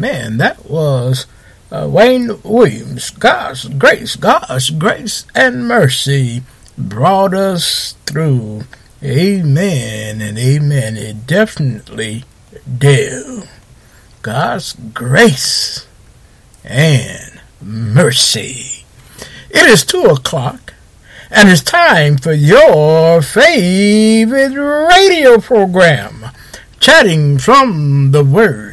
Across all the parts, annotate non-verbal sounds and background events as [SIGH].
Amen. That was uh, Wayne Williams. God's grace, God's grace and mercy brought us through. Amen and amen. It definitely did. God's grace and mercy. It is two o'clock, and it's time for your favorite radio program, Chatting from the Word,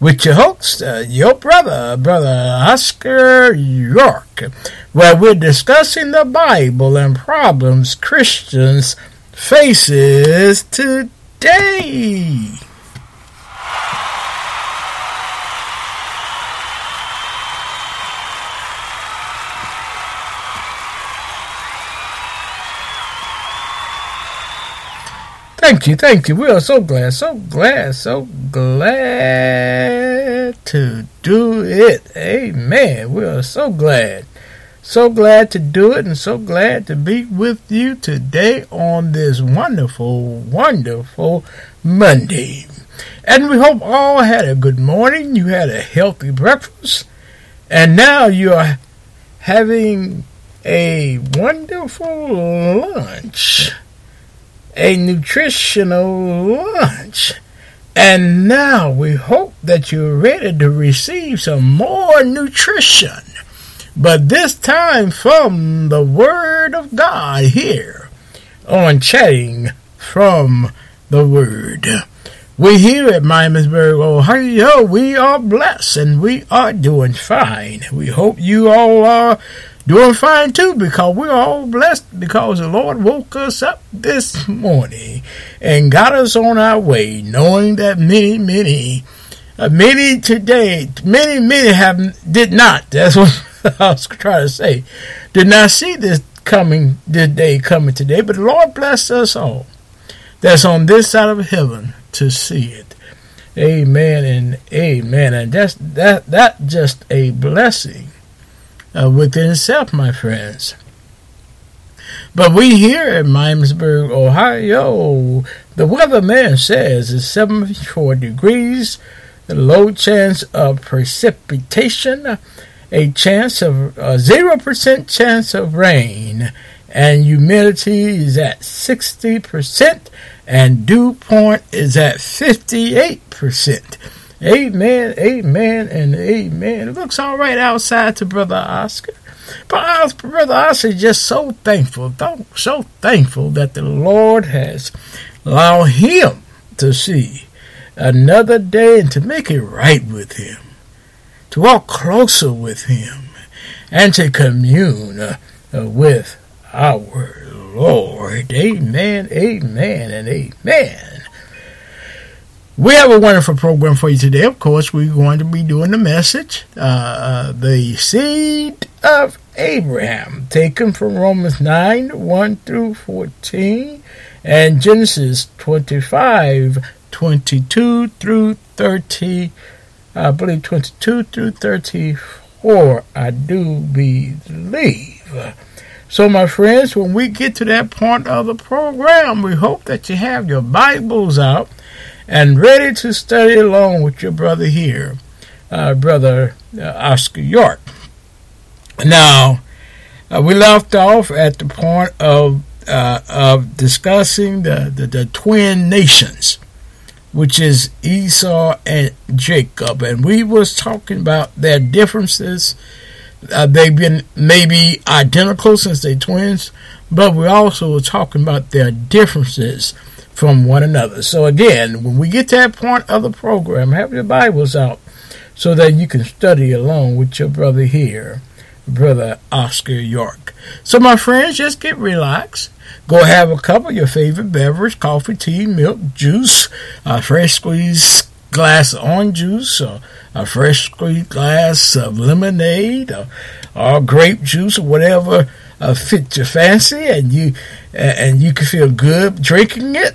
with your host, uh, your brother, Brother Oscar York, where we're discussing the Bible and problems Christians faces today. Thank you, thank you. We are so glad, so glad, so glad to do it. Amen. We are so glad. So glad to do it and so glad to be with you today on this wonderful, wonderful Monday. And we hope all had a good morning. You had a healthy breakfast. And now you are having a wonderful lunch a nutritional lunch. And now we hope that you're ready to receive some more nutrition. But this time from the Word of God here on Chatting from the Word. We here at Miamisburg, Ohio, we are blessed and we are doing fine. We hope you all are doing fine too because we're all blessed because the Lord woke us up this morning and got us on our way, knowing that many, many, uh, many today, many, many have did not. That's what [LAUGHS] I was trying to say. Did not see this coming, this day coming today, but the Lord bless us all. That's on this side of heaven to see it. Amen and amen. And that's that that just a blessing uh, within itself, my friends. But we here in Miamisburg, Ohio, the weatherman says it's 74 degrees, low chance of precipitation, a chance of a 0% chance of rain, and humidity is at 60%, and dew point is at 58%. Amen, amen, and amen. It looks all right outside to Brother Oscar. But Brother Oscar is just so thankful, so thankful that the Lord has allowed him to see another day and to make it right with him, to walk closer with him, and to commune uh, with our Lord. Amen, amen, and amen. We have a wonderful program for you today. Of course, we're going to be doing the message, uh, uh, the seed of Abraham, taken from Romans 9 1 through 14 and Genesis 25 22 through 30. I believe 22 through 34, I do believe. So, my friends, when we get to that point of the program, we hope that you have your Bibles out and ready to study along with your brother here, uh, brother uh, Oscar York. Now, uh, we left off at the point of uh, of discussing the, the, the twin nations, which is Esau and Jacob, and we was talking about their differences. Uh, they've been maybe identical since they're twins, but we also were talking about their differences from one another. So again, when we get to that point of the program, have your Bibles out so that you can study along with your brother here, brother Oscar York. So my friends, just get relaxed. Go have a cup of your favorite beverage, coffee, tea, milk, juice, a fresh squeezed glass of orange juice, or a fresh squeezed glass of lemonade, or, or grape juice, or whatever uh, fit your fancy and you and you can feel good drinking it.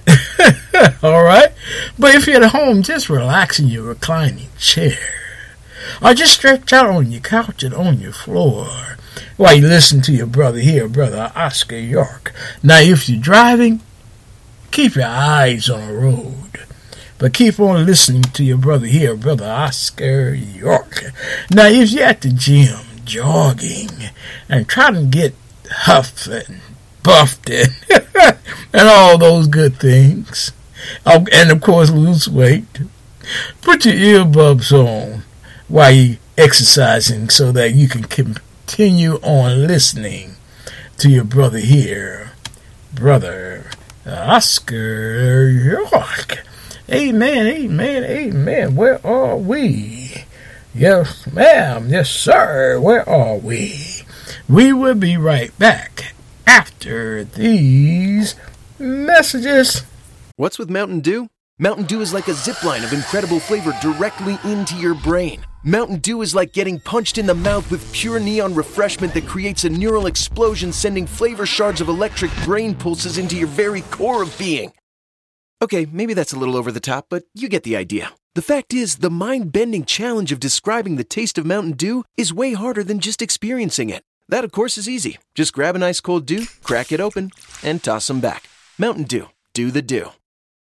[LAUGHS] All right, but if you're at home, just relax in your reclining chair, or just stretch out on your couch and on your floor while you listen to your brother here, brother Oscar York. Now, if you're driving, keep your eyes on the road. But keep on listening to your brother here, Brother Oscar York. Now, if you're at the gym jogging and trying to get huffed and buffed and, [LAUGHS] and all those good things, and of course lose weight, put your earbuds on while you're exercising so that you can continue on listening to your brother here, brother Oscar York. Amen, amen, amen. Where are we? Yes, ma'am. Yes, sir. Where are we? We will be right back after these messages. What's with Mountain Dew? Mountain Dew is like a zip line of incredible flavor directly into your brain. Mountain Dew is like getting punched in the mouth with pure neon refreshment that creates a neural explosion, sending flavor shards of electric brain pulses into your very core of being. Okay, maybe that's a little over the top, but you get the idea. The fact is, the mind bending challenge of describing the taste of Mountain Dew is way harder than just experiencing it. That, of course, is easy. Just grab an ice cold dew, crack it open, and toss them back. Mountain Dew. Do the dew.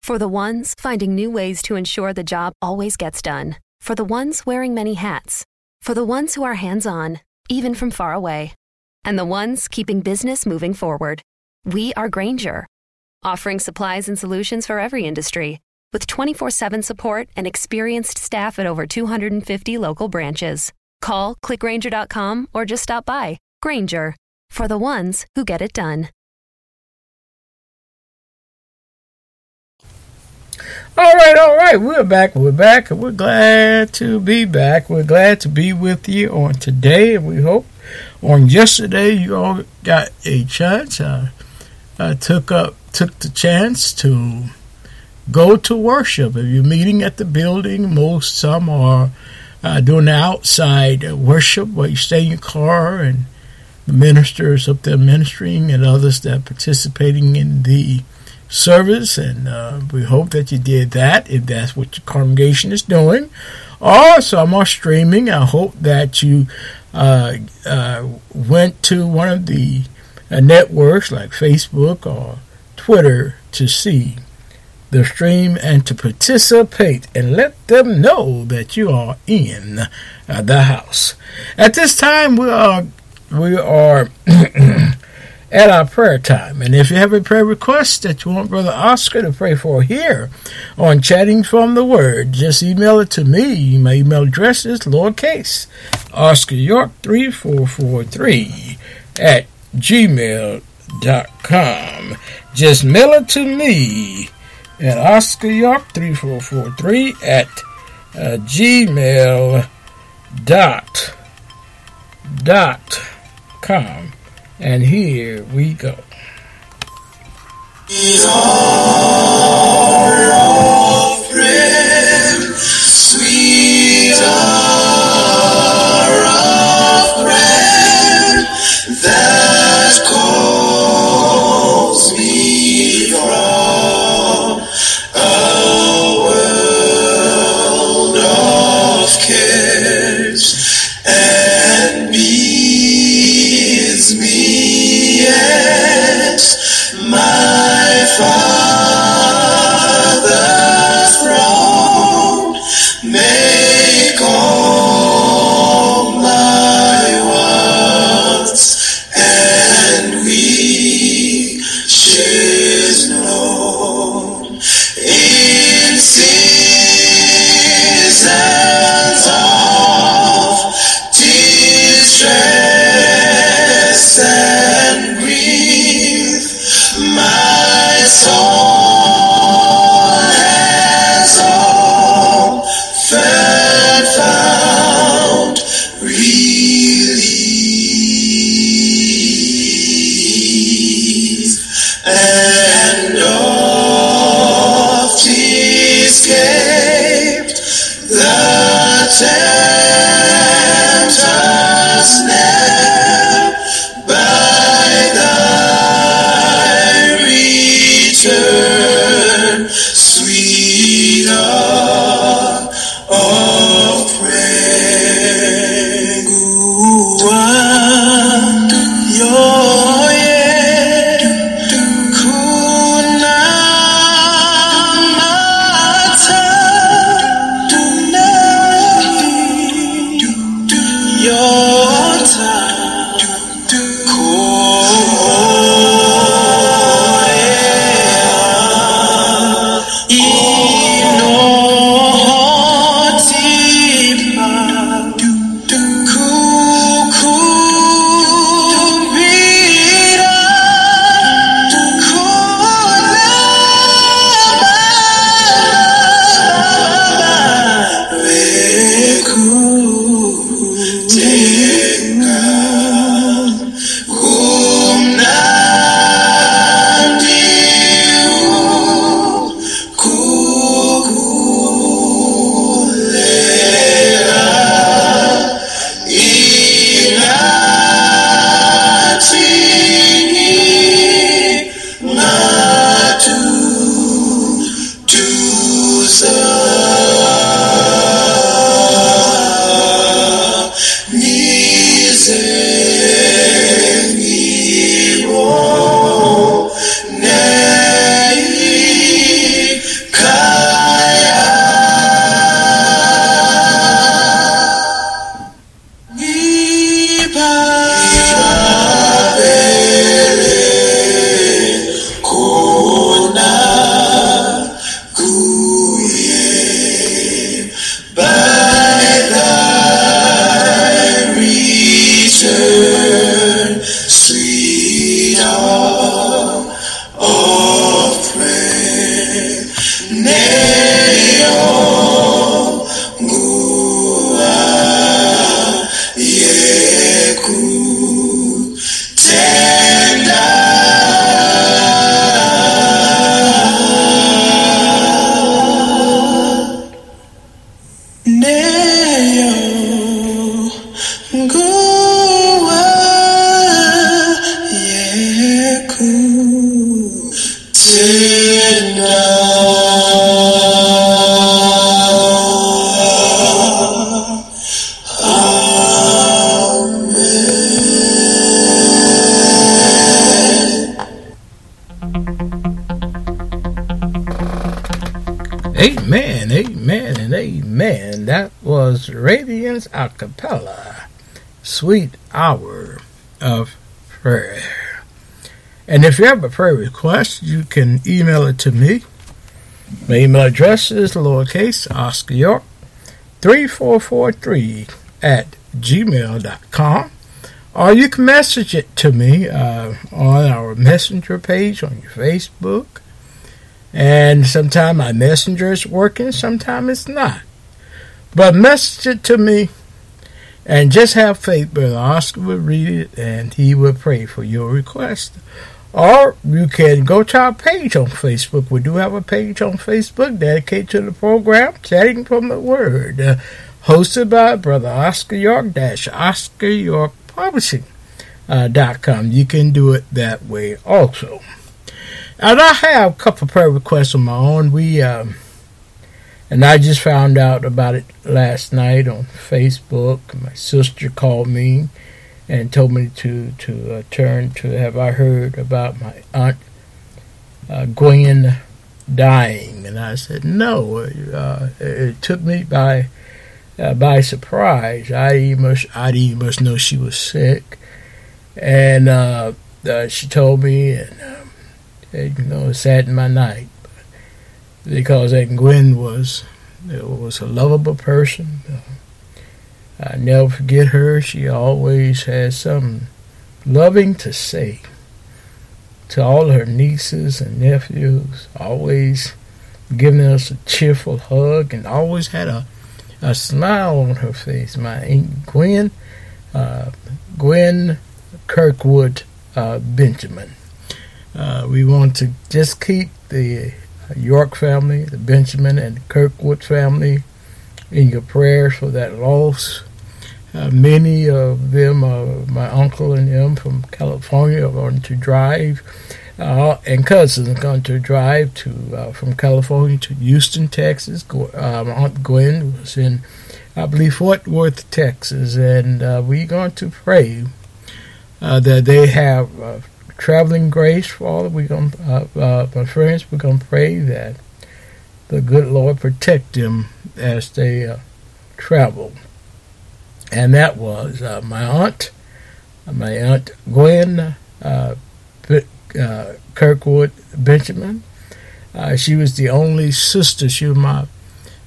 For the ones finding new ways to ensure the job always gets done. For the ones wearing many hats. For the ones who are hands on, even from far away. And the ones keeping business moving forward. We are Grainger, offering supplies and solutions for every industry, with 24 7 support and experienced staff at over 250 local branches. Call clickgrainger.com or just stop by. Grainger, for the ones who get it done. All right, all right. We're back. We're back. We're glad to be back. We're glad to be with you on today. And we hope on yesterday you all got a chance. I, I took up took the chance to go to worship. If you're meeting at the building, most some are uh, doing the outside worship where you stay in your car and the ministers up there ministering and others that participating in the service, and uh, we hope that you did that if that's what your congregation is doing. Or some are streaming. I hope that you uh, uh, went to one of the uh, networks like Facebook or Twitter to see the stream and to participate and let them know that you are in uh, the house. At this time, we are we are [CLEARS THROAT] at our prayer time. And if you have a prayer request that you want Brother Oscar to pray for here on Chatting from the Word, just email it to me. My email address is lowercase Oscar York 3443 at gmail.com. Just mail it to me at York 3443 at uh, gmail dot dot com and here we go. now. Amen. Amen, and amen. That was Radiance a cappella, Sweet Hour of Prayer. And if you have a prayer request, you can email it to me. My email address is lowercase Oscar York 3443 at gmail.com. Or you can message it to me uh, on our messenger page on your Facebook. And sometimes my messenger is working, sometimes it's not. But message it to me and just have faith, Brother Oscar will read it and he will pray for your request. Or you can go to our page on Facebook. We do have a page on Facebook dedicated to the program, Chatting from the Word, uh, hosted by Brother Oscar York dash Oscar York Publishing. Uh, dot com. You can do it that way also. And I have a couple prayer requests of my own. We um, and I just found out about it last night on Facebook. My sister called me and told me to to uh, turn to have I heard about my aunt uh, Gwen dying, and I said no. Uh, it took me by uh, by surprise. I even I didn't even know she was sick, and uh, uh, she told me, and it, you know, saddened my night because Aunt Gwen was was a lovable person. I never forget her. She always had something loving to say to all her nieces and nephews, always giving us a cheerful hug and always had a, a smile on her face. My Aunt Gwen, uh, Gwen Kirkwood uh, Benjamin. Uh, we want to just keep the York family, the Benjamin and Kirkwood family in your prayers for that loss. Uh, many of them, uh, my uncle and them from California, are going to drive, uh, and cousins are going to drive to uh, from California to Houston, Texas. Uh, my aunt Gwen was in, I believe, Fort Worth, Texas, and uh, we're going to pray that they have traveling grace Father. We're going, my friends, we're going to pray that the good Lord protect them as they travel and that was uh, my aunt, my aunt Gwen uh, uh, Kirkwood Benjamin. Uh, she was the only sister. She was my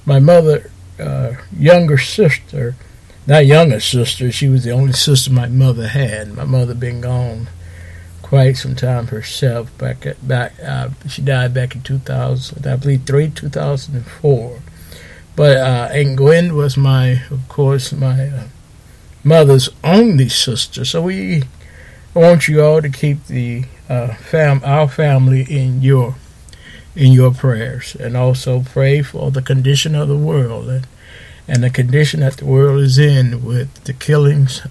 my mother, uh, younger sister, not younger sister. She was the only sister my mother had. My mother been gone quite some time herself. Back at back, uh, she died back in 2000, I believe, three 2004. But uh, Aunt Gwen was my, of course, my uh, mother's only sister. So we want you all to keep the uh, fam our family in your in your prayers, and also pray for the condition of the world and and the condition that the world is in with the killings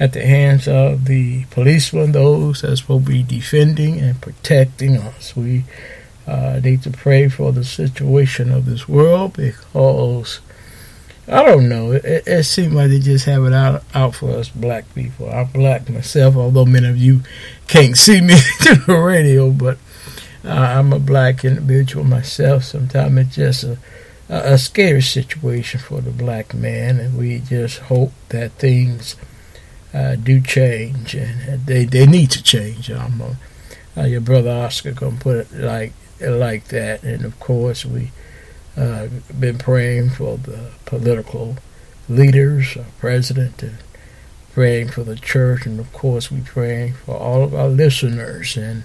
at the hands of the policemen, those that's to be defending and protecting us. We uh, need to pray for the situation of this world because I don't know. It, it, seems like they just have it out out for us black people. I'm black myself, although many of you can't see me [LAUGHS] through the radio, but uh, I'm a black individual myself. Sometimes it's just a, a scary situation for the black man, and we just hope that things uh, do change, and they they need to change. I'm uh, your brother Oscar gonna put it like like that, and of course we uh, been praying for the political leaders, our president, and praying for the church, and of course, we praying for all of our listeners. And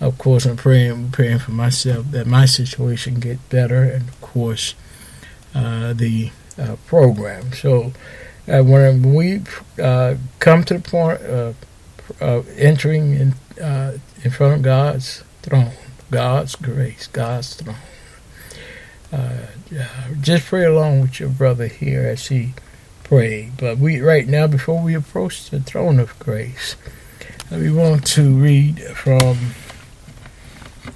of course, I'm praying, praying for myself that my situation get better, and of course, uh, the uh, program. So, uh, when we uh, come to the point of entering in uh, in front of God's throne, God's grace, God's throne uh, just pray along with your brother here as he prayed. But we right now, before we approach the throne of grace, we want to read from,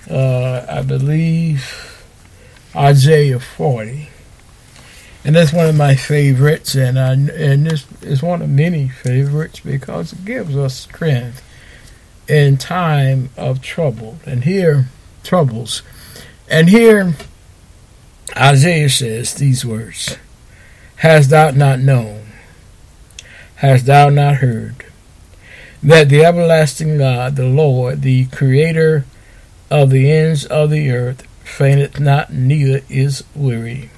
uh, I believe, Isaiah 40. And that's one of my favorites, and I, and this is one of many favorites because it gives us strength in time of trouble. And here, troubles. And here, Isaiah says these words Hast thou not known? Hast thou not heard? That the everlasting God, the Lord, the Creator of the ends of the earth, fainteth not, neither is weary.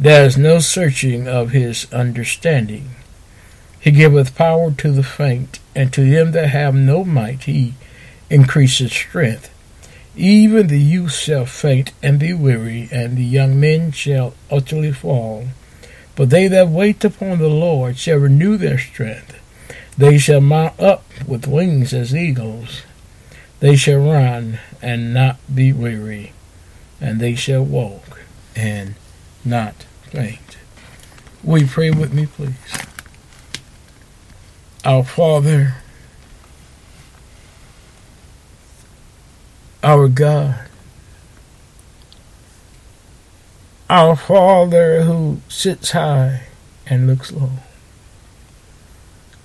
There is no searching of his understanding. He giveth power to the faint, and to them that have no might he increaseth strength. Even the youth shall faint and be weary, and the young men shall utterly fall. But they that wait upon the Lord shall renew their strength. They shall mount up with wings as eagles. They shall run and not be weary, and they shall walk and not faint. Will you pray with me, please? Our Father, our God, our Father who sits high and looks low,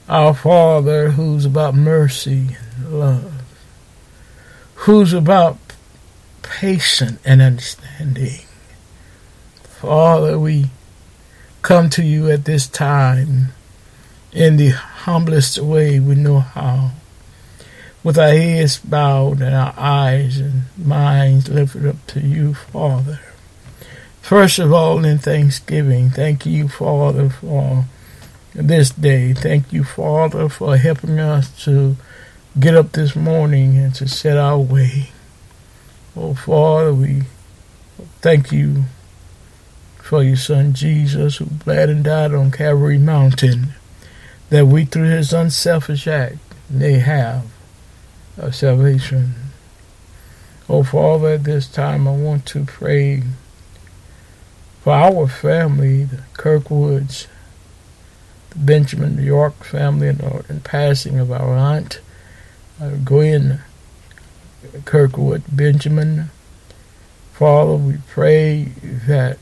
our Father who's about mercy and love, who's about patience and understanding. Father, we come to you at this time in the humblest way we know how with our heads bowed and our eyes and minds lifted up to you, Father. First of all, in thanksgiving, thank you, Father, for this day. Thank you, Father, for helping us to get up this morning and to set our way. Oh, Father, we thank you for your Son Jesus, who bled and died on Calvary Mountain, that we, through his unselfish act, may have of salvation. Oh, Father, at this time I want to pray for our family, the Kirkwoods, the Benjamin York family, and the passing of our aunt, uh, Gwen Kirkwood Benjamin. Father, we pray that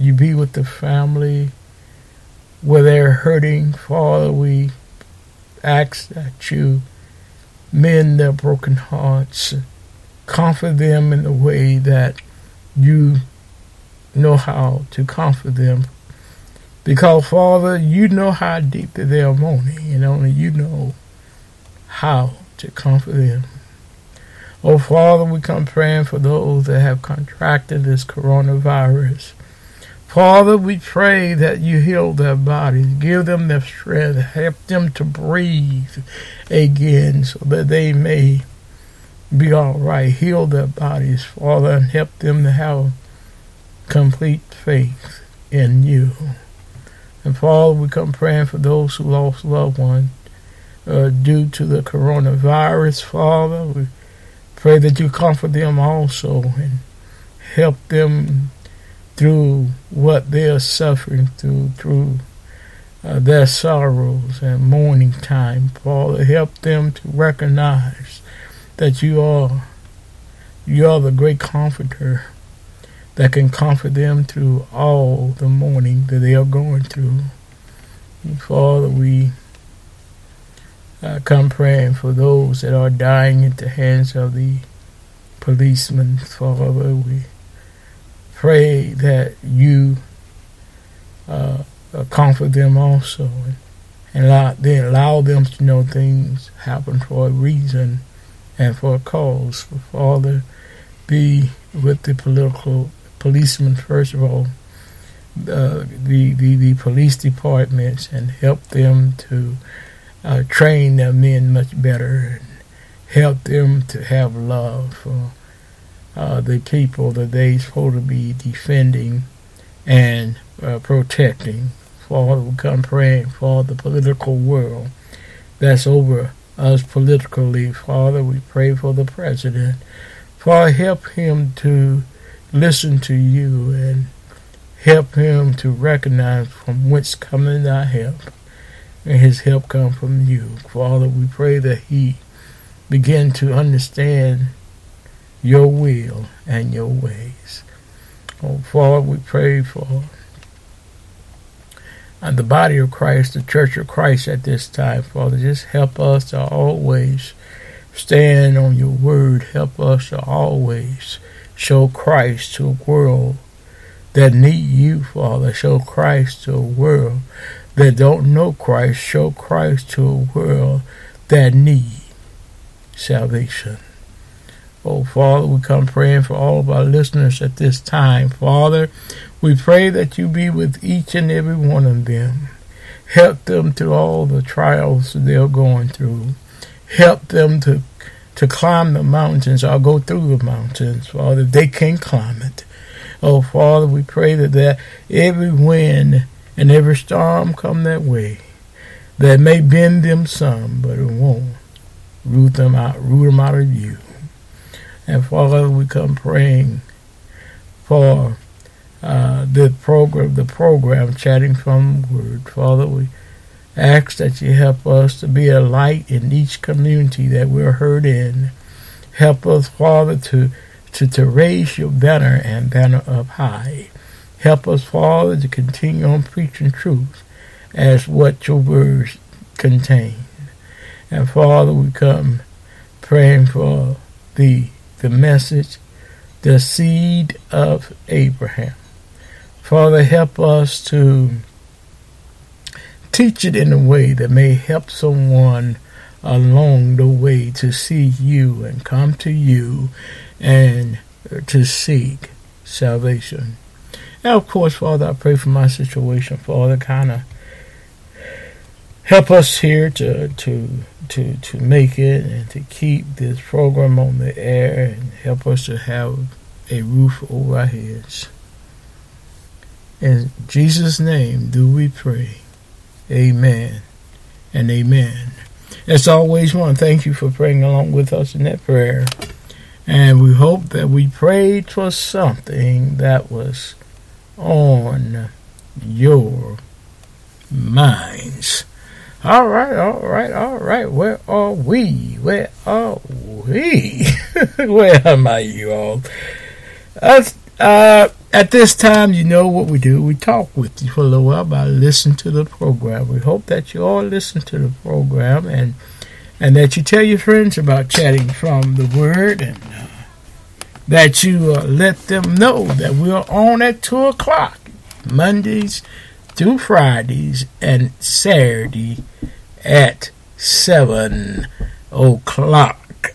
you be with the family where they're hurting. Father, we ask that you mend their broken hearts, comfort them in the way that you know how to comfort them. Because, Father, you know how deep they are mourning, and only you know how to comfort them. Oh, Father, we come praying for those that have contracted this coronavirus. Father, we pray that you heal their bodies, give them their strength, help them to breathe again so that they may be all right. Heal their bodies, Father, and help them to have complete faith in you. And Father, we come praying for those who lost loved ones uh, due to the coronavirus, Father. We pray that you comfort them also and help them through what they are suffering through, through uh, their sorrows and mourning time. Father, help them to recognize that you are you are the great comforter that can comfort them through all the mourning that they are going through. And Father, we uh, come praying for those that are dying at the hands of the policemen. Father, we pray that you uh, uh, comfort them also and, allow, then allow them to know things happen for a reason and for a cause. Father, be with the political policemen first of all, uh, the, the the police departments, and help them to uh, train their men much better and help them to have love for uh, the people that they supposed to be defending and uh, protecting. Father, we come praying for the political world that's over us politically. Father, we pray for the president. Father, help him to listen to you and help him to recognize from whence coming thy help. And his help come from you. Father, we pray that he begin to understand your will and your ways. Oh, Father, we pray for and the body of Christ, the church of Christ at this time, Father. Just help us to always stand on your word. Help us to always show Christ to a world that need you, Father. Show Christ to a world that don't know Christ. Show Christ to a world that need salvation. Oh, Father, we come praying for all of our listeners at this time. Father, we pray that you be with each and every one of them. Help them through all the trials they're going through. Help them to to climb the mountains or go through the mountains, Father. They can climb it. Oh, Father, we pray that, that every wind and every storm come that way, that may bend them some, but it won't root them out, root them out of you. And Father, we come praying for uh, the program, the program, chatting from Word. Father, we ask that you help us to be a light in each community that we're heard in. Help us, Father, to to, to raise your banner and banner up high. Help us, Father, to continue on preaching truth as what your words contain. And Father, we come praying for the the message, the seed of Abraham. Father, help us to teach it in a way that may help someone along the way to see you and come to you and to seek salvation. Now, of course, Father, I pray for my situation, Father, kind of help us here to to to to make it and to keep this program on the air and help us to have a roof over our heads. In Jesus' name do we pray. Amen and amen. As always, want to thank you for praying along with us in that prayer. And we hope that we prayed for something that was on your minds. All right, all right, all right. Where are we? Where are we? [LAUGHS] Where am I, you all? Uh, at this time, you know what we do. We talk with you for a little while about listen to the program. We hope that you all listen to the program and and that you tell your friends about chatting from the Word and uh, that you uh, let them know that we're on at 2 o'clock, Mondays through Fridays and Saturday at 7 o'clock.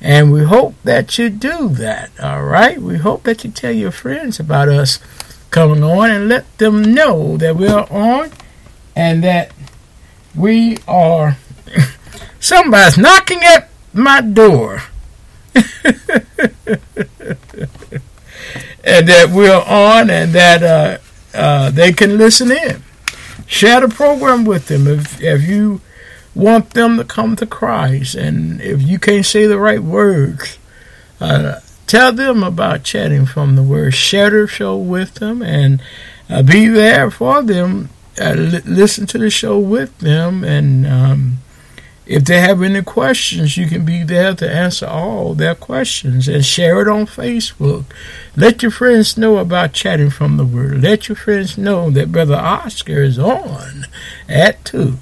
And we hope that you do that, all right? We hope that you tell your friends about us coming on and let them know that we're on and that we are. [LAUGHS] Somebody's knocking at my door. [LAUGHS] and that we're on and that uh, uh, they can listen in. Share the program with them if if you want them to come to Christ, and if you can't say the right words, uh, tell them about chatting from the Word. Share the show with them, and uh, be there for them. Uh, li- listen to the show with them, and um, if they have any questions, you can be there to answer all their questions and share it on Facebook. Let your friends know about chatting from the Word. Let your friends know that Brother Oscar is on at 2.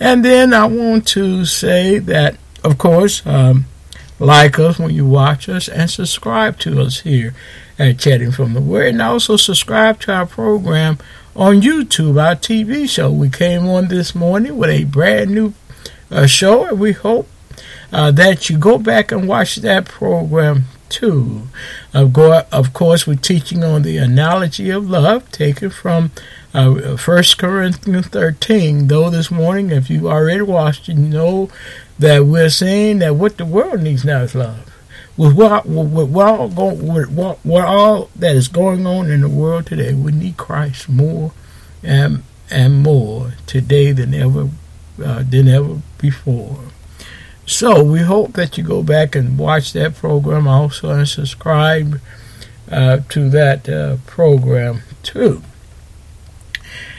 And then I want to say that, of course, um, like us when you watch us and subscribe to us here at Chatting from the Word. And also subscribe to our program on YouTube, our TV show. We came on this morning with a brand new uh, show, and we hope uh, that you go back and watch that program too. Of, go- of course, we're teaching on the analogy of love, taken from uh, 1 Corinthians 13. Though this morning, if you already watched you know that we're saying that what the world needs now is love. With what, with what, all, go, with what, what all that is going on in the world today, we need Christ more and, and more today than ever uh, than ever before. So we hope that you go back and watch that program also and subscribe uh, to that uh, program too.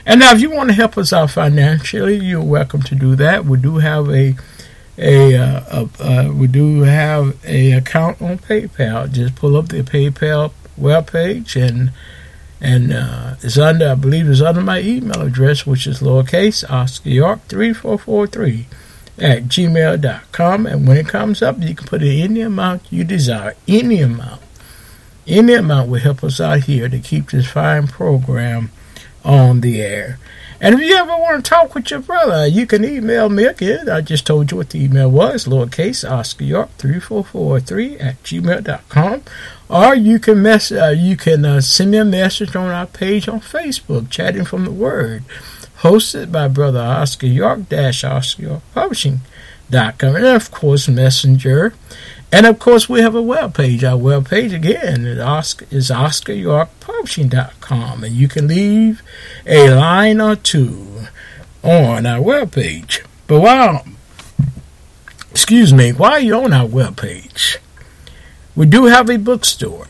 And now, if you want to help us out financially, you're welcome to do that. We do have a a, uh, a we do have a account on PayPal. Just pull up the PayPal webpage and and uh, it's under, I believe, it's under my email address, which is lowercase Oscar York three four four three at gmail.com. And when it comes up, you can put in any amount you desire, any amount Any amount will help us out here to keep this fine program on the air. And if you ever want to talk with your brother, you can email me again. I just told you what the email was, lowercase Oscar York 3443 at gmail.com. Or you can mess, uh, you can uh, send me a message on our page on Facebook, Chatting from the Word, hosted by Brother Oscar York, dash Oscar York Publishing.com. And of course, Messenger. And of course, we have a web page. Our web page again is, Oscar, is OscarYorkPublishing.com. And you can leave a line or two on our web page. But while, excuse me, while you're on our web page, we do have a bookstore.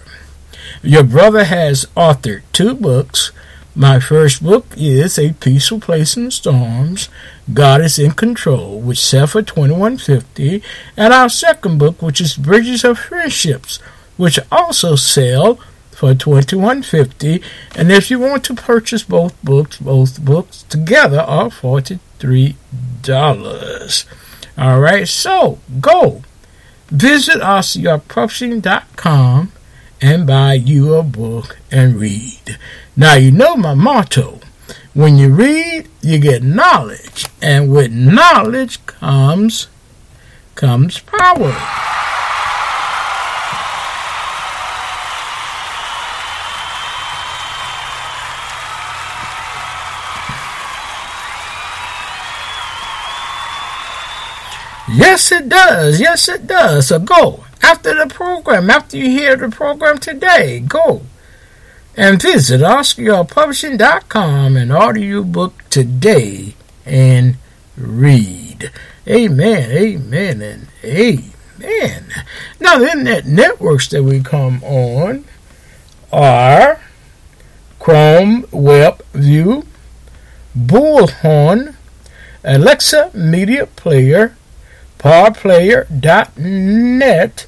Your brother has authored two books my first book is A Peaceful Place in Storms, God is in Control, which sells for twenty one fifty, and our second book, which is Bridges of Friendships, which also sell for twenty one fifty. And if you want to purchase both books, both books together are forty three dollars. All right, so go visit us, OscarPublishing.com and buy you a book and read. Now, you know my motto. When you read, you get knowledge, and with knowledge comes comes power. Yes, it does. Yes, it does. So go after the program, after you hear the program today, go and visit OscarPublishing.com and order your book today and read. Amen, amen, and amen. Now, the internet networks that we come on are Chrome Web View, Bullhorn, Alexa Media Player, PowerPlayer.net,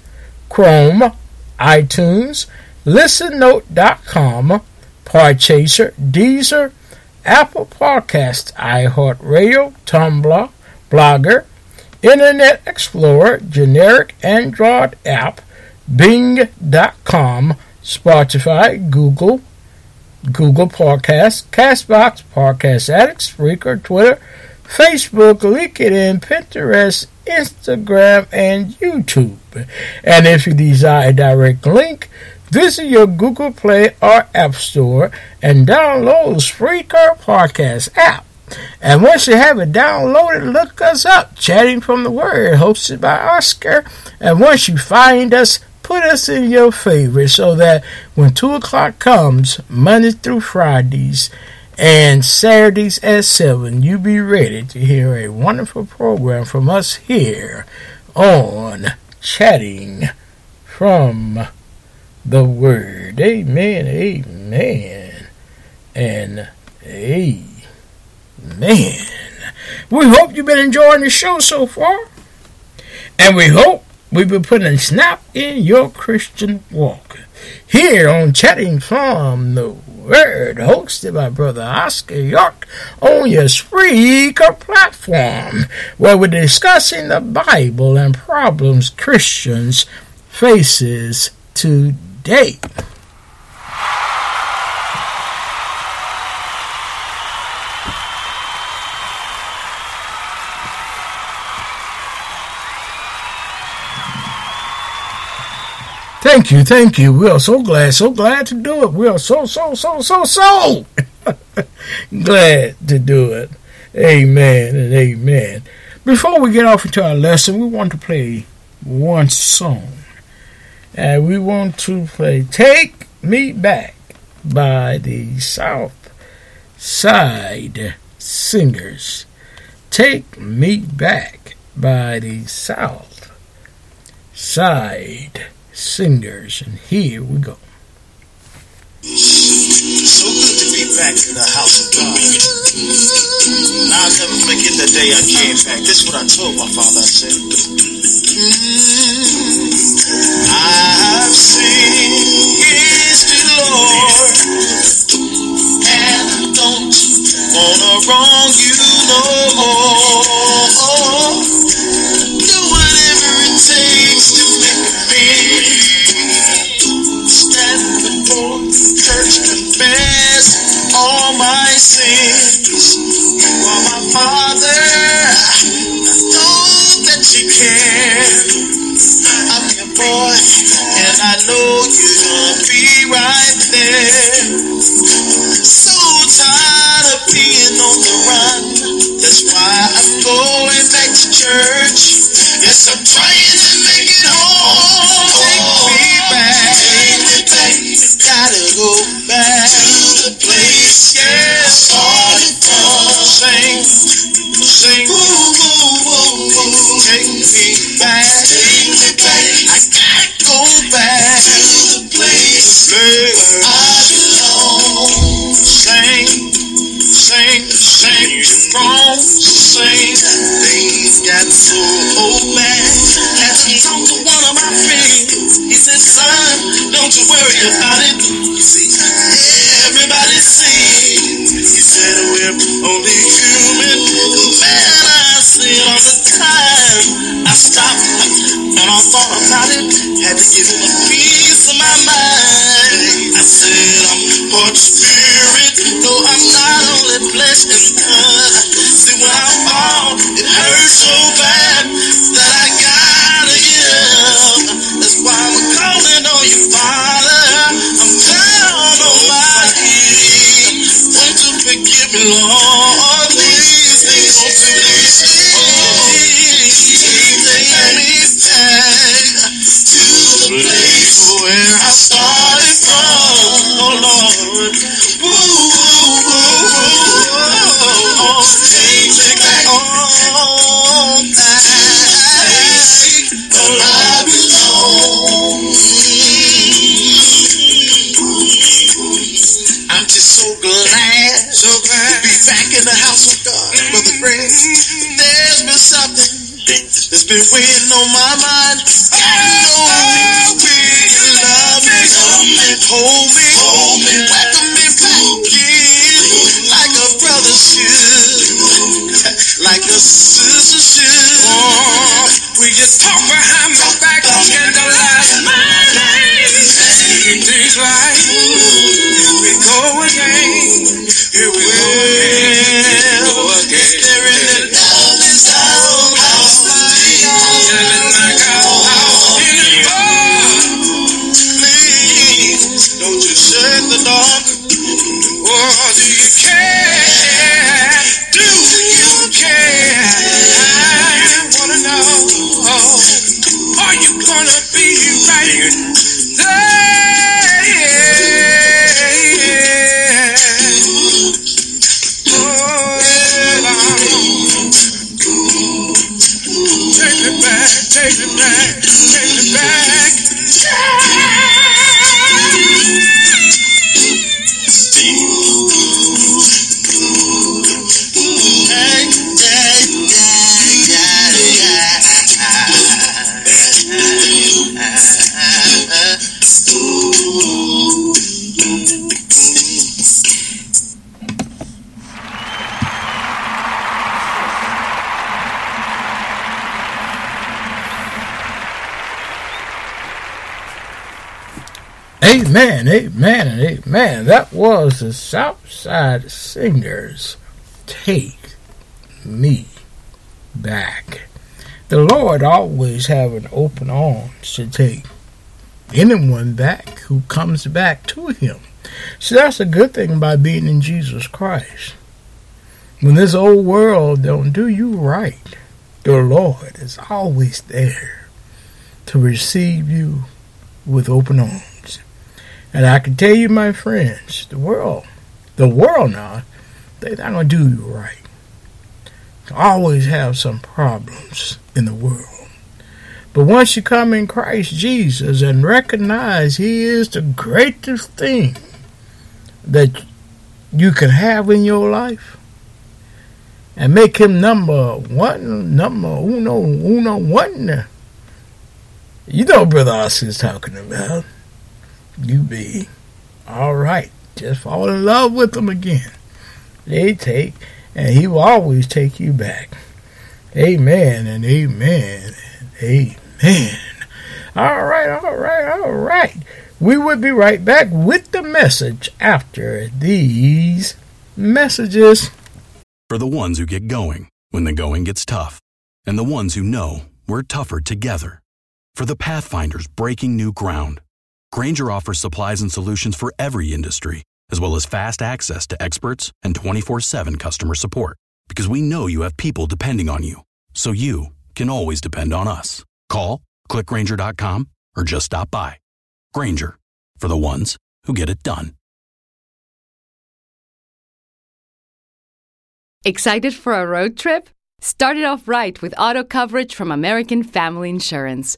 Chrome, iTunes, ListenNote.com, Podchaser, Deezer, Apple Podcasts, iHeartRadio, Tumblr, Blogger, Internet Explorer, generic Android app, Bing.com, Spotify, Google, Google Podcasts, Castbox, Podcast Addicts, Spreaker, Twitter, Facebook, LinkedIn, Pinterest, Instagram, and YouTube. And if you desire a direct link, Visit your Google Play or App Store and download Spreaker Podcast app. And once you have it downloaded, look us up, Chatting from the Word, hosted by Oscar. And once you find us, put us in your favorites so that when 2 o'clock comes, Monday through Fridays, and Saturdays at 7, you be ready to hear a wonderful program from us here on Chatting from the word. Amen, amen, and amen. We hope you've been enjoying the show so far, and we hope we've been putting a snap in your Christian walk. Here on Chatting from the Word, hosted by Brother Oscar York on your Spreaker platform, where we're discussing the Bible and problems Christians faces today day. Thank you, thank you. We are so glad, so glad to do it. We are so, so, so, so, so [LAUGHS] glad to do it. Amen and amen. Before we get off into our lesson, we want to play one song. And we want to play Take Me Back by the South Side Singers. Take Me Back by the South Side Singers. And here we go. To be back in the house of God. I'll never forget the day I came back. This is what I told my father. I said, I've seen His Lord, and I don't wanna wrong you no more. Do whatever it takes to make me praise. You are my Father. I know that you care. I'm your boy, and I know you're gonna be right there. So tired of being on the run. That's why I'm going back to church. Yes, I'm trying to make it home. Take me back. Take me back. Gotta go back to the place. Yeah, sing. Ooh, ooh, ooh, ooh. Take me back. Take me back. I gotta go back to the place where I belong. Sing, sing, sing. Strong, sing. Things got so old man. Had to talk to one of my friends. He said, son, don't you worry about I'm spirit, though I'm not only flesh and blood. See, when I been weighing on my mind. I know you love me, hold me, hold me, welcome me. Back in, like a brother should, like a sister was the Southside Singers. Take me back. The Lord always have an open arms to take anyone back who comes back to Him. So that's a good thing about being in Jesus Christ. When this old world don't do you right, the Lord is always there to receive you with open arms. And I can tell you, my friends, the world, the world now, they're not going to do you right. Always have some problems in the world. But once you come in Christ Jesus and recognize He is the greatest thing that you can have in your life, and make Him number one, number uno, uno, one. You know, Brother Oscar's talking about you be all right. Just fall in love with them again. They take, and he will always take you back. Amen and amen and amen. All right, all right, all right. We will be right back with the message after these messages. For the ones who get going when the going gets tough, and the ones who know we're tougher together. For the Pathfinders breaking new ground, Grainger offers supplies and solutions for every industry, as well as fast access to experts and 24 7 customer support. Because we know you have people depending on you, so you can always depend on us. Call, clickgrainger.com, or just stop by. Grainger, for the ones who get it done. Excited for a road trip? Start it off right with auto coverage from American Family Insurance.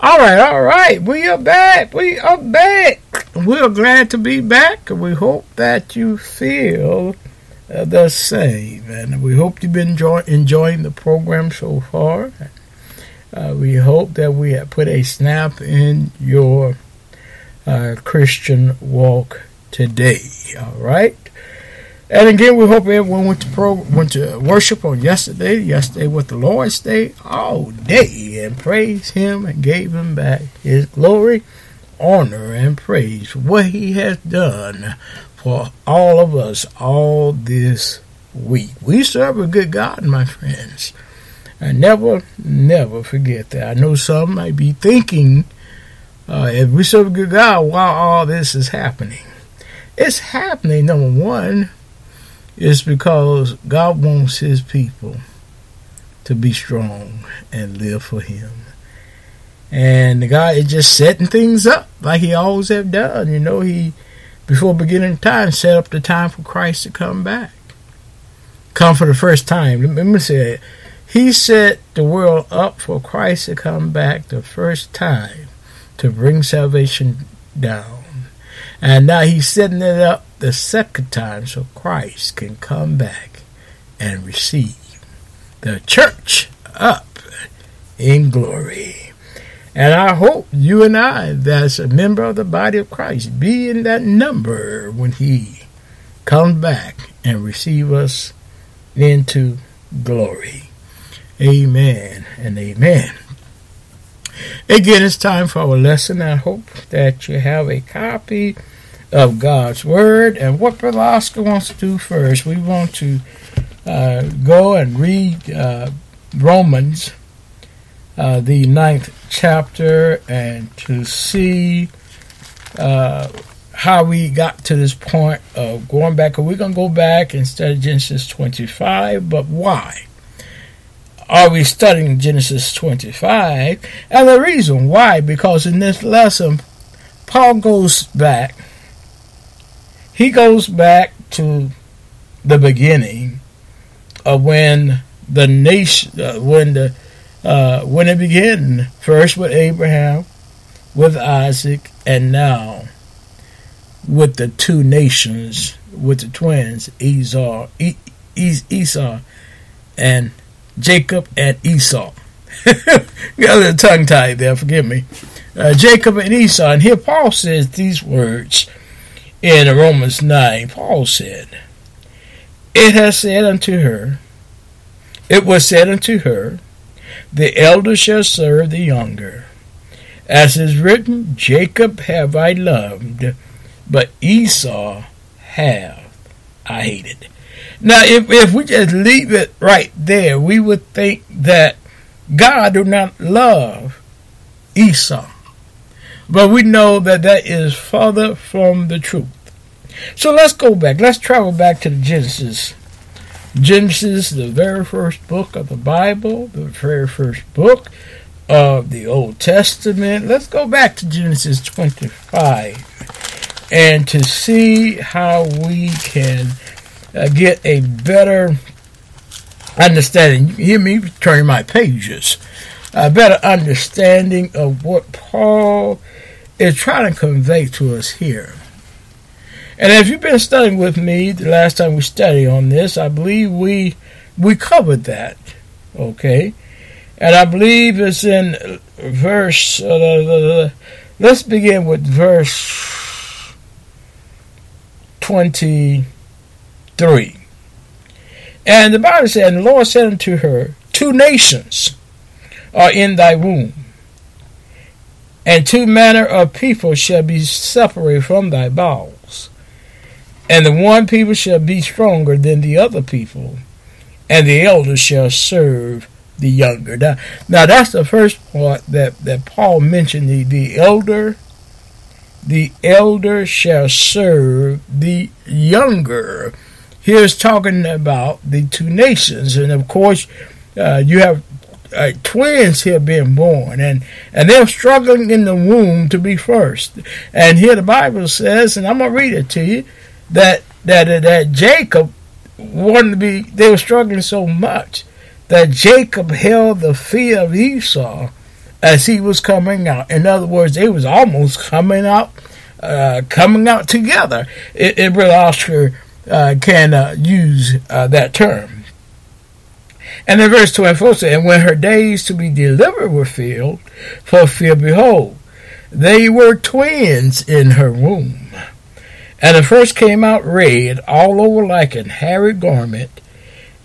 All right, all right. We are back. We are back. We are glad to be back. We hope that you feel uh, the same, and we hope you've been enjoy- enjoying the program so far. Uh, we hope that we have put a snap in your uh, Christian walk today. All right. And again, we hope everyone went to pro went to worship on yesterday. Yesterday with the Lord's Day all day and praised Him and gave Him back His glory, honor, and praise for what He has done for all of us all this week. We serve a good God, my friends. I never, never forget that. I know some might be thinking, uh, if we serve a good God, why all this is happening? It's happening, number one, is because God wants His people to be strong and live for Him. And God is just setting things up like He always have done. You know, He before beginning time set up the time for Christ to come back, come for the first time. Let me say. He set the world up for Christ to come back the first time to bring salvation down. And now he's setting it up the second time so Christ can come back and receive the church up in glory. And I hope you and I, that's a member of the body of Christ, be in that number when he comes back and receive us into glory. Amen and amen. Again, it's time for our lesson. I hope that you have a copy of God's Word. And what Brother Oscar wants to do first, we want to uh, go and read uh, Romans, uh, the ninth chapter, and to see uh, how we got to this point of going back. We're going to go back instead of Genesis 25, but why? Are we studying Genesis 25? And the reason why, because in this lesson, Paul goes back he goes back to the beginning of when the nation, uh, when the uh, when it began, first with Abraham, with Isaac, and now with the two nations, with the twins, Esau, e- Esau, and Jacob and Esau. [LAUGHS] Got a little tongue tied there, forgive me. Uh, Jacob and Esau, and here Paul says these words in Romans 9, Paul said, It has said unto her, it was said unto her, The elder shall serve the younger. As is written, Jacob have I loved, but Esau have I hated. Now, if, if we just leave it right there, we would think that God do not love Esau. But we know that that is further from the truth. So let's go back. Let's travel back to the Genesis. Genesis, the very first book of the Bible, the very first book of the Old Testament. Let's go back to Genesis 25 and to see how we can uh, get a better understanding. You hear me turning my pages. A better understanding of what Paul is trying to convey to us here. And if you've been studying with me the last time we studied on this, I believe we we covered that. Okay. And I believe it's in verse, uh, uh, uh, uh let's begin with verse 23. And the Bible said, And the Lord said unto her, Two nations are in thy womb, and two manner of people shall be separated from thy bowels. And the one people shall be stronger than the other people, and the elder shall serve the younger. Now, now that's the first part that, that Paul mentioned. The, the elder, the elder shall serve the younger. Here's talking about the two nations, and of course, uh, you have uh, twins here being born, and and they're struggling in the womb to be first. And here the Bible says, and I'm gonna read it to you, that that that Jacob wanted to be. They were struggling so much that Jacob held the fear of Esau as he was coming out. In other words, they was almost coming out, uh, coming out together. It, it Brother Oscar uh, can uh, use uh, that term. And in verse 24 says, And when her days to be delivered were filled, fulfilled, behold, they were twins in her womb. And the first came out red, all over like an hairy garment,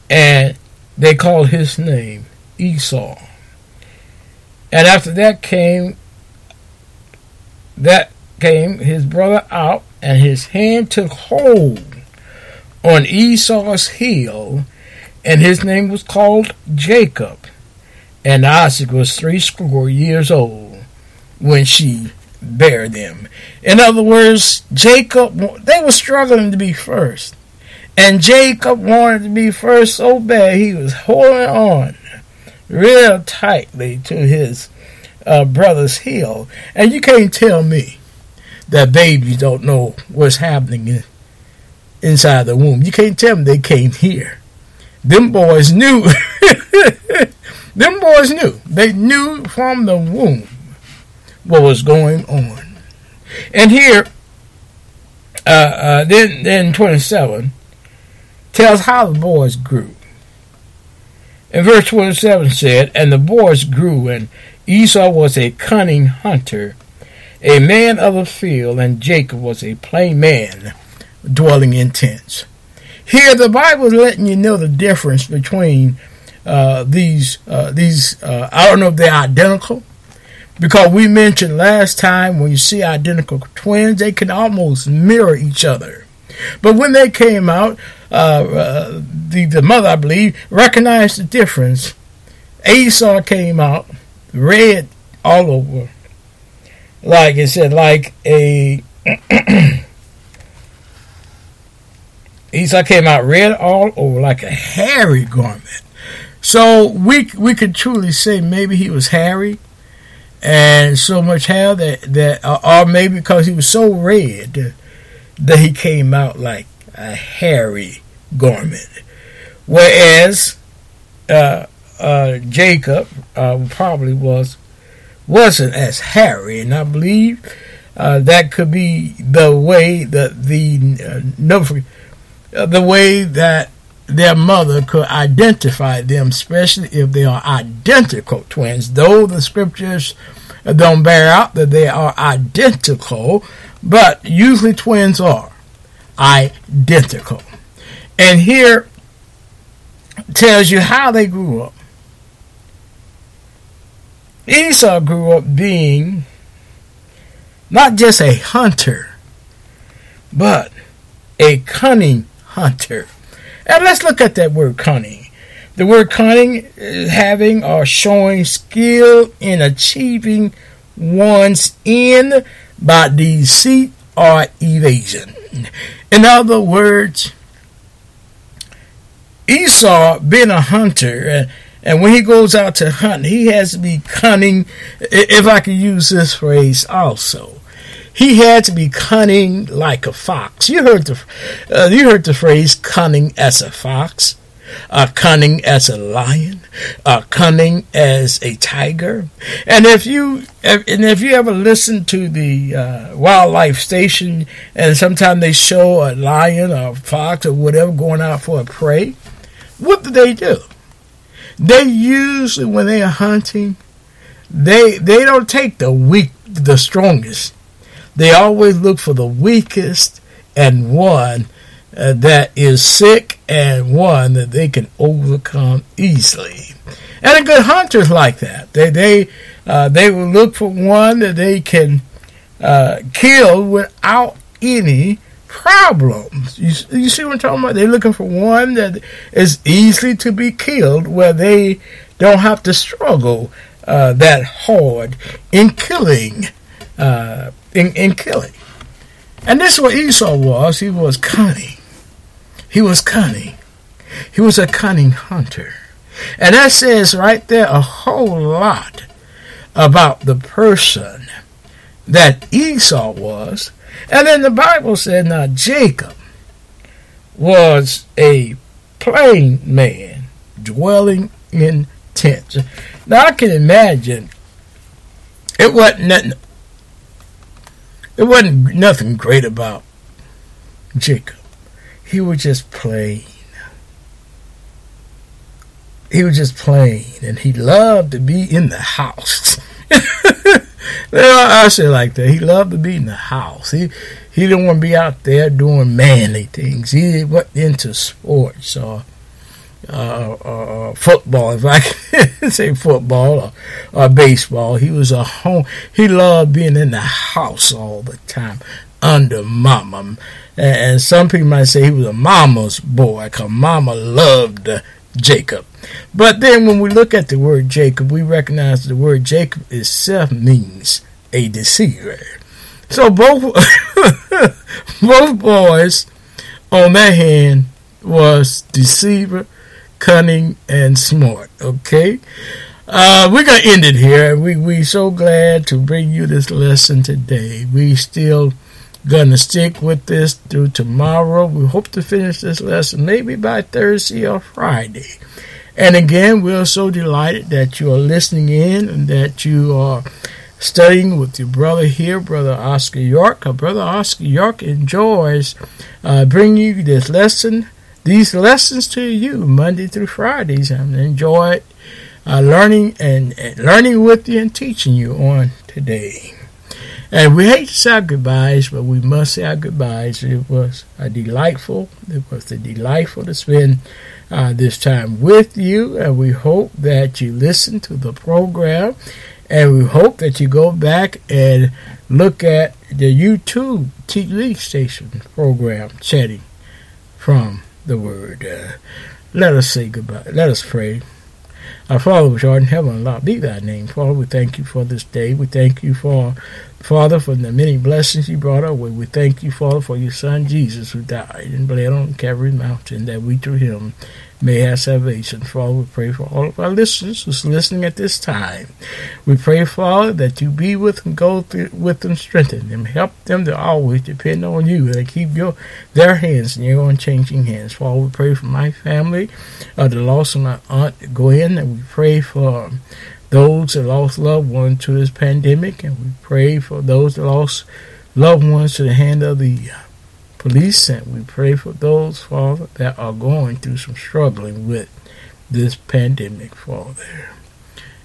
and they called his name Esau. And after that came that came his brother out, and his hand took hold on Esau's heel, and his name was called Jacob. And Isaac was threescore years old when she bare them. In other words, Jacob, they were struggling to be first. And Jacob wanted to be first so bad he was holding on real tightly to his uh, brother's heel. And you can't tell me that babies don't know what's happening in, inside the womb. You can't tell them they came here. Them boys knew. [LAUGHS] them boys knew. They knew from the womb what was going on. And here, uh, uh, then, then 27 tells how the boys grew. And verse 27 said, And the boys grew, and Esau was a cunning hunter, a man of the field, and Jacob was a plain man, dwelling in tents. Here, the Bible is letting you know the difference between uh, these. Uh, these uh, I don't know if they're identical, because we mentioned last time when you see identical twins, they can almost mirror each other. But when they came out, uh, uh, the the mother, I believe, recognized the difference. Esau came out red all over, like it said, like a. [CLEARS THROAT] Esau came out red all over, like a hairy garment. So we we could truly say maybe he was hairy, and so much hair that that, or maybe because he was so red that he came out like a hairy garment. Whereas uh, uh, Jacob uh, probably was wasn't as hairy, and I believe uh, that could be the way that the uh, the way that their mother could identify them, especially if they are identical twins. Though the scriptures don't bear out that they are identical, but usually twins are identical. And here tells you how they grew up. Esau grew up being not just a hunter, but a cunning hunter. And let's look at that word cunning. The word cunning is having or showing skill in achieving one's end by deceit or evasion. In other words, Esau, being a hunter, and, and when he goes out to hunt, he has to be cunning, if I can use this phrase also. He had to be cunning like a fox. You heard the, uh, you heard the phrase cunning as a fox uh, cunning as a lion, uh, cunning as a tiger. And if you and if you ever listen to the uh, wildlife station, and sometimes they show a lion or a fox or whatever going out for a prey, what do they do? they usually when they are hunting, they they don't take the weak, the strongest. They always look for the weakest and one uh, that is sick and one that they can overcome easily. And a good hunter is like that. They they uh, they will look for one that they can uh, kill without any problems. You, you see what I'm talking about? They're looking for one that is easy to be killed, where they don't have to struggle uh, that hard in killing, uh, in, in killing. And this is what Esau was. He was cunning. He was cunning. He was a cunning hunter. And that says right there a whole lot about the person that Esau was. And then the Bible said, now Jacob was a plain man dwelling in tents. Now I can imagine it wasn't nothing, it wasn't nothing great about Jacob. He was just plain. He was just plain, and he loved to be in the house. [LAUGHS] I say like that. He loved to be in the house. He he didn't want to be out there doing manly things. He wasn't into sports or uh, uh, football, if I [LAUGHS] can say football or, or baseball. He was a home. He loved being in the house all the time under mama. And some people might say he was a mama's boy because mama loved Jacob. But then when we look at the word Jacob, we recognize the word Jacob itself means a deceiver. So both [LAUGHS] both boys on that hand was deceiver, cunning, and smart. Okay. Uh, we're gonna end it here. We we so glad to bring you this lesson today. We still gonna stick with this through tomorrow. We hope to finish this lesson maybe by Thursday or Friday. And again, we're so delighted that you are listening in and that you are studying with your brother here, Brother Oscar York. Our brother Oscar York enjoys uh, bringing you this lesson, these lessons to you Monday through Fridays, and enjoy uh, learning and, and learning with you and teaching you on today. And we hate to say our goodbyes, but we must say our goodbyes. It was a delightful. It was a delightful to spend uh, this time with you, and we hope that you listen to the program, and we hope that you go back and look at the YouTube TV station program, chatting from the Word. Uh, let us say goodbye. Let us pray. Our Father which art in heaven, hallowed be thy name. Father, we thank you for this day. We thank you for, Father, for the many blessings you brought our way. We thank you, Father, for your Son Jesus who died and bled on Calvary Mountain, that we through him may have salvation. Father, we pray for all of our listeners who's listening at this time. We pray, Father, that you be with them, go through, with them, strengthen them, help them to always depend on you and keep your their hands in your unchanging hands. Father, we pray for my family, uh, the loss of my aunt Gwen, and we pray for those that lost loved ones to this pandemic, and we pray for those that lost loved ones to the hand of the police, and we pray for those, Father, that are going through some struggling with this pandemic, Father.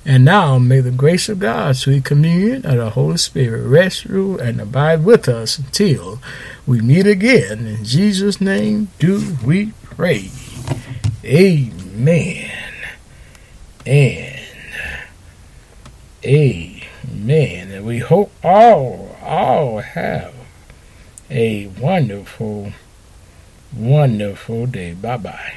And now may the grace of God, sweet communion of the Holy Spirit rest, rule, and abide with us until we meet again. In Jesus' name do we pray. Amen. And amen. And we hope all, all have a wonderful, wonderful day. Bye bye.